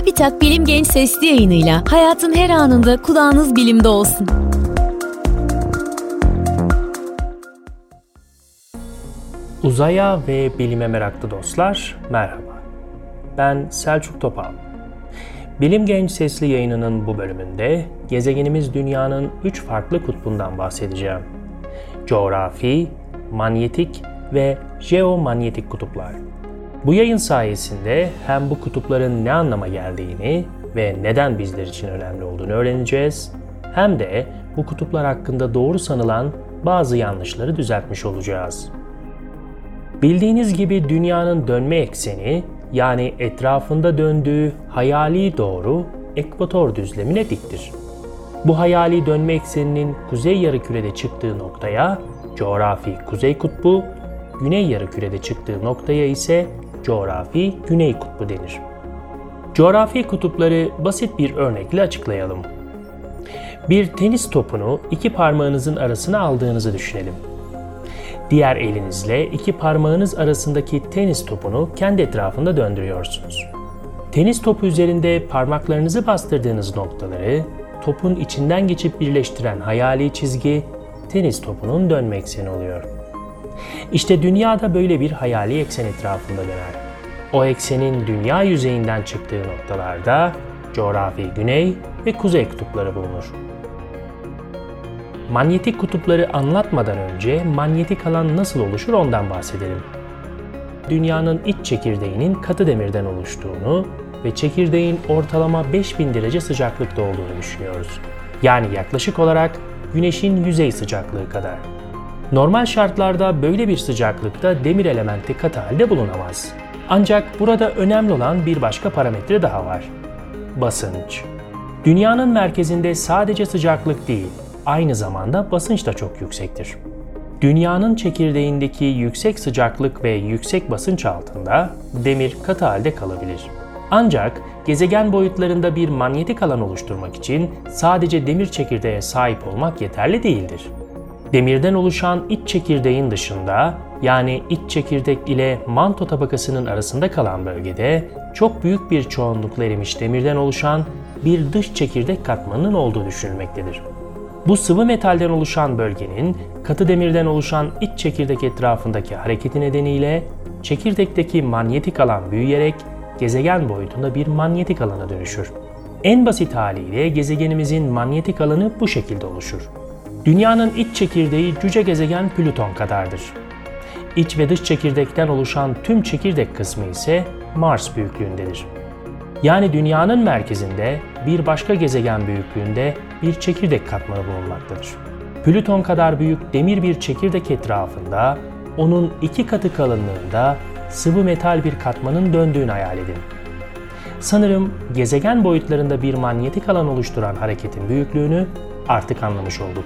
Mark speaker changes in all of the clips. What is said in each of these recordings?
Speaker 1: Çubitak Bilim Genç Sesli yayınıyla hayatın her anında kulağınız bilimde olsun.
Speaker 2: Uzaya ve bilime meraklı dostlar, merhaba. Ben Selçuk Topal. Bilim Genç Sesli yayınının bu bölümünde gezegenimiz Dünya'nın 3 farklı kutbundan bahsedeceğim. Coğrafi, manyetik ve jeomanyetik kutuplar. Bu yayın sayesinde hem bu kutupların ne anlama geldiğini ve neden bizler için önemli olduğunu öğreneceğiz, hem de bu kutuplar hakkında doğru sanılan bazı yanlışları düzeltmiş olacağız. Bildiğiniz gibi dünyanın dönme ekseni yani etrafında döndüğü hayali doğru ekvator düzlemine diktir. Bu hayali dönme ekseninin kuzey yarımkürede çıktığı noktaya coğrafi kuzey kutbu, güney yarımkürede çıktığı noktaya ise coğrafi güney kutbu denir. Coğrafi kutupları basit bir örnekle açıklayalım. Bir tenis topunu iki parmağınızın arasına aldığınızı düşünelim. Diğer elinizle iki parmağınız arasındaki tenis topunu kendi etrafında döndürüyorsunuz. Tenis topu üzerinde parmaklarınızı bastırdığınız noktaları topun içinden geçip birleştiren hayali çizgi tenis topunun dönme ekseni oluyor. İşte dünya da böyle bir hayali eksen etrafında döner. O eksenin dünya yüzeyinden çıktığı noktalarda coğrafi güney ve kuzey kutupları bulunur. Manyetik kutupları anlatmadan önce manyetik alan nasıl oluşur ondan bahsedelim. Dünyanın iç çekirdeğinin katı demirden oluştuğunu ve çekirdeğin ortalama 5000 derece sıcaklıkta olduğunu düşünüyoruz. Yani yaklaşık olarak Güneş'in yüzey sıcaklığı kadar. Normal şartlarda böyle bir sıcaklıkta demir elementi katı halde bulunamaz. Ancak burada önemli olan bir başka parametre daha var. Basınç. Dünyanın merkezinde sadece sıcaklık değil, aynı zamanda basınç da çok yüksektir. Dünyanın çekirdeğindeki yüksek sıcaklık ve yüksek basınç altında demir katı halde kalabilir. Ancak gezegen boyutlarında bir manyetik alan oluşturmak için sadece demir çekirdeğe sahip olmak yeterli değildir. Demirden oluşan iç çekirdeğin dışında yani iç çekirdek ile manto tabakasının arasında kalan bölgede çok büyük bir çoğunlukla erimiş demirden oluşan bir dış çekirdek katmanının olduğu düşünülmektedir. Bu sıvı metalden oluşan bölgenin katı demirden oluşan iç çekirdek etrafındaki hareketi nedeniyle çekirdekteki manyetik alan büyüyerek gezegen boyutunda bir manyetik alana dönüşür. En basit haliyle gezegenimizin manyetik alanı bu şekilde oluşur. Dünyanın iç çekirdeği cüce gezegen Plüton kadardır. İç ve dış çekirdekten oluşan tüm çekirdek kısmı ise Mars büyüklüğündedir. Yani dünyanın merkezinde bir başka gezegen büyüklüğünde bir çekirdek katmanı bulunmaktadır. Plüton kadar büyük demir bir çekirdek etrafında onun iki katı kalınlığında sıvı metal bir katmanın döndüğünü hayal edin. Sanırım gezegen boyutlarında bir manyetik alan oluşturan hareketin büyüklüğünü artık anlamış olduk.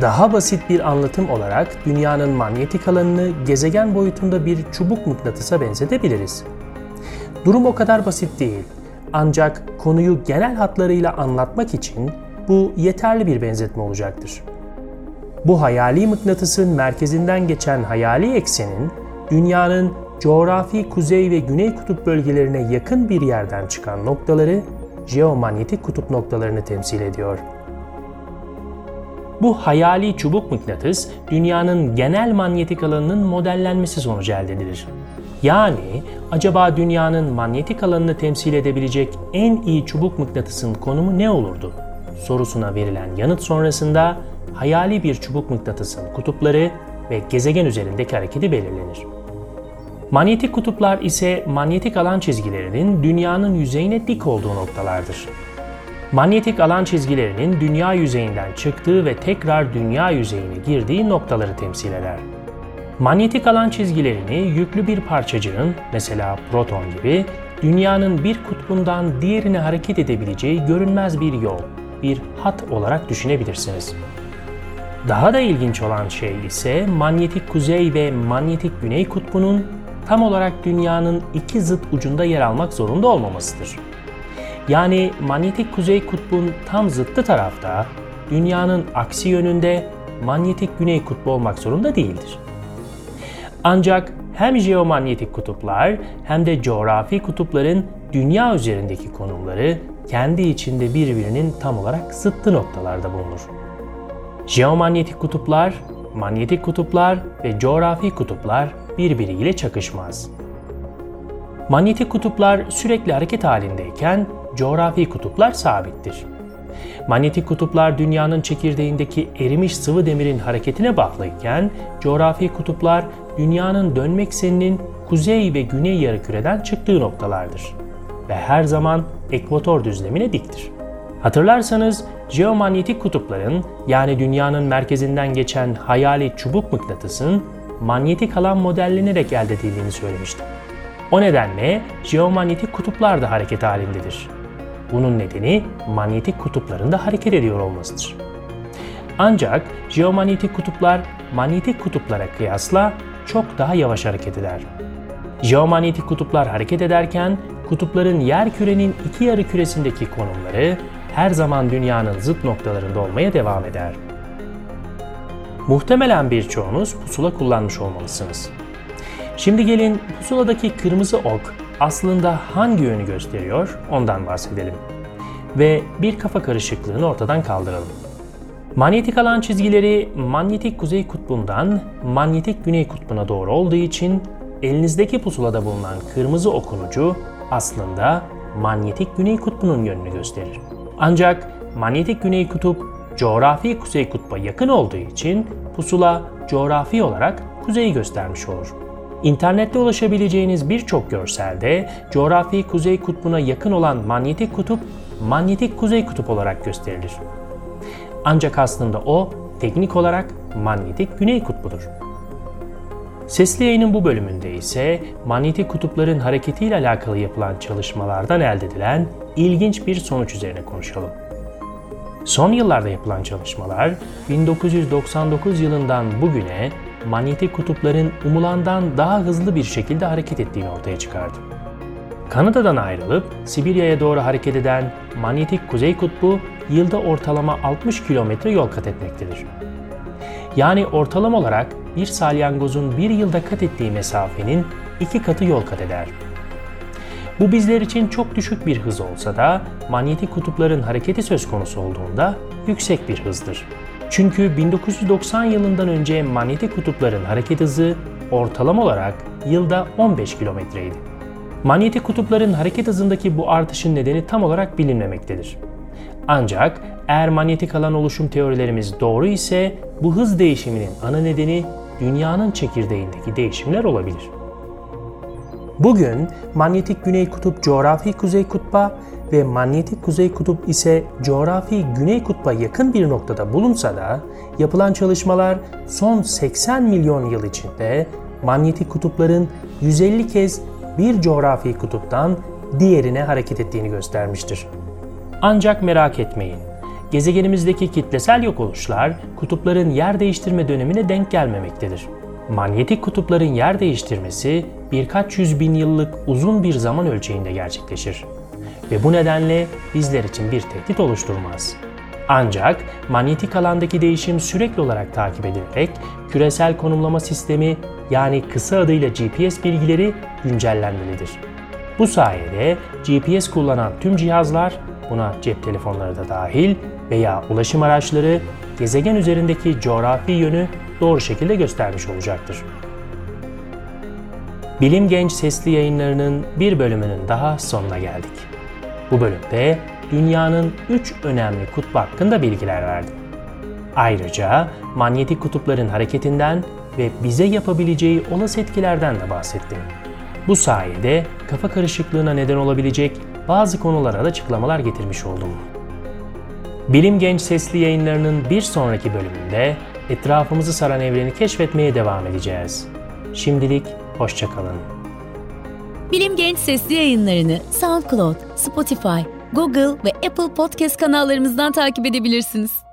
Speaker 2: Daha basit bir anlatım olarak dünyanın manyetik alanını gezegen boyutunda bir çubuk mıknatısa benzetebiliriz. Durum o kadar basit değil. Ancak konuyu genel hatlarıyla anlatmak için bu yeterli bir benzetme olacaktır. Bu hayali mıknatısın merkezinden geçen hayali eksenin dünyanın coğrafi kuzey ve güney kutup bölgelerine yakın bir yerden çıkan noktaları jeomanyetik kutup noktalarını temsil ediyor. Bu hayali çubuk mıknatıs dünyanın genel manyetik alanının modellenmesi sonucu elde edilir. Yani acaba dünyanın manyetik alanını temsil edebilecek en iyi çubuk mıknatısın konumu ne olurdu? Sorusuna verilen yanıt sonrasında hayali bir çubuk mıknatısın kutupları ve gezegen üzerindeki hareketi belirlenir. Manyetik kutuplar ise manyetik alan çizgilerinin dünyanın yüzeyine dik olduğu noktalardır. Manyetik alan çizgilerinin dünya yüzeyinden çıktığı ve tekrar dünya yüzeyine girdiği noktaları temsil eder. Manyetik alan çizgilerini yüklü bir parçacığın, mesela proton gibi, dünyanın bir kutbundan diğerine hareket edebileceği görünmez bir yol, bir hat olarak düşünebilirsiniz. Daha da ilginç olan şey ise manyetik kuzey ve manyetik güney kutbunun tam olarak dünyanın iki zıt ucunda yer almak zorunda olmamasıdır. Yani manyetik kuzey kutbun tam zıttı tarafta, dünyanın aksi yönünde manyetik güney kutbu olmak zorunda değildir. Ancak hem jeomanyetik kutuplar hem de coğrafi kutupların dünya üzerindeki konumları kendi içinde birbirinin tam olarak zıttı noktalarda bulunur. Jeomanyetik kutuplar, manyetik kutuplar ve coğrafi kutuplar birbiriyle çakışmaz. Manyetik kutuplar sürekli hareket halindeyken coğrafi kutuplar sabittir. Manyetik kutuplar dünyanın çekirdeğindeki erimiş sıvı demirin hareketine bağlıyken coğrafi kutuplar dünyanın dönme ekseninin kuzey ve güney yarımküreden çıktığı noktalardır ve her zaman ekvator düzlemine diktir. Hatırlarsanız jeomanyetik kutupların yani dünyanın merkezinden geçen hayali çubuk mıknatısın manyetik alan modellenerek elde edildiğini söylemiştim. O nedenle jeomanyetik kutuplar da hareket halindedir. Bunun nedeni manyetik kutupların da hareket ediyor olmasıdır. Ancak jeomanyetik kutuplar manyetik kutuplara kıyasla çok daha yavaş hareket eder. Jeomanyetik kutuplar hareket ederken kutupların yer kürenin iki yarı küresindeki konumları her zaman dünyanın zıt noktalarında olmaya devam eder. Muhtemelen birçoğunuz pusula kullanmış olmalısınız. Şimdi gelin pusuladaki kırmızı ok aslında hangi yönü gösteriyor ondan bahsedelim. Ve bir kafa karışıklığını ortadan kaldıralım. Manyetik alan çizgileri manyetik kuzey kutbundan manyetik güney kutbuna doğru olduğu için elinizdeki pusulada bulunan kırmızı okun ucu aslında manyetik güney kutbunun yönünü gösterir. Ancak manyetik güney kutup coğrafi kuzey kutba yakın olduğu için pusula coğrafi olarak kuzeyi göstermiş olur. İnternette ulaşabileceğiniz birçok görselde coğrafi kuzey kutbuna yakın olan manyetik kutup manyetik kuzey kutup olarak gösterilir. Ancak aslında o teknik olarak manyetik güney kutbudur. Sesli yayının bu bölümünde ise manyetik kutupların hareketiyle alakalı yapılan çalışmalardan elde edilen ilginç bir sonuç üzerine konuşalım. Son yıllarda yapılan çalışmalar 1999 yılından bugüne manyetik kutupların umulandan daha hızlı bir şekilde hareket ettiğini ortaya çıkardı. Kanada'dan ayrılıp Sibirya'ya doğru hareket eden manyetik kuzey kutbu yılda ortalama 60 kilometre yol kat etmektedir. Yani ortalama olarak bir salyangozun bir yılda kat ettiği mesafenin iki katı yol kat eder. Bu bizler için çok düşük bir hız olsa da manyetik kutupların hareketi söz konusu olduğunda yüksek bir hızdır. Çünkü 1990 yılından önce manyetik kutupların hareket hızı ortalama olarak yılda 15 kilometreydi. Manyetik kutupların hareket hızındaki bu artışın nedeni tam olarak bilinmemektedir. Ancak eğer manyetik alan oluşum teorilerimiz doğru ise bu hız değişiminin ana nedeni dünyanın çekirdeğindeki değişimler olabilir. Bugün manyetik güney kutup coğrafi kuzey kutba ve manyetik kuzey kutup ise coğrafi güney kutba yakın bir noktada bulunsa da yapılan çalışmalar son 80 milyon yıl içinde manyetik kutupların 150 kez bir coğrafi kutuptan diğerine hareket ettiğini göstermiştir. Ancak merak etmeyin. Gezegenimizdeki kitlesel yok oluşlar kutupların yer değiştirme dönemine denk gelmemektedir. Manyetik kutupların yer değiştirmesi birkaç yüz bin yıllık uzun bir zaman ölçeğinde gerçekleşir ve bu nedenle bizler için bir tehdit oluşturmaz. Ancak manyetik alandaki değişim sürekli olarak takip edilerek küresel konumlama sistemi yani kısa adıyla GPS bilgileri güncellenmelidir. Bu sayede GPS kullanan tüm cihazlar, buna cep telefonları da dahil veya ulaşım araçları gezegen üzerindeki coğrafi yönü doğru şekilde göstermiş olacaktır. Bilim Genç sesli yayınlarının bir bölümünün daha sonuna geldik. Bu bölümde dünyanın 3 önemli kutbu hakkında bilgiler verdim. Ayrıca manyetik kutupların hareketinden ve bize yapabileceği olası etkilerden de bahsettim. Bu sayede kafa karışıklığına neden olabilecek bazı konulara da açıklamalar getirmiş oldum. Bilim Genç sesli yayınlarının bir sonraki bölümünde etrafımızı saran evreni keşfetmeye devam edeceğiz. Şimdilik hoşçakalın.
Speaker 1: Bilim Genç sesli yayınlarını SoundCloud, Spotify, Google ve Apple Podcast kanallarımızdan takip edebilirsiniz.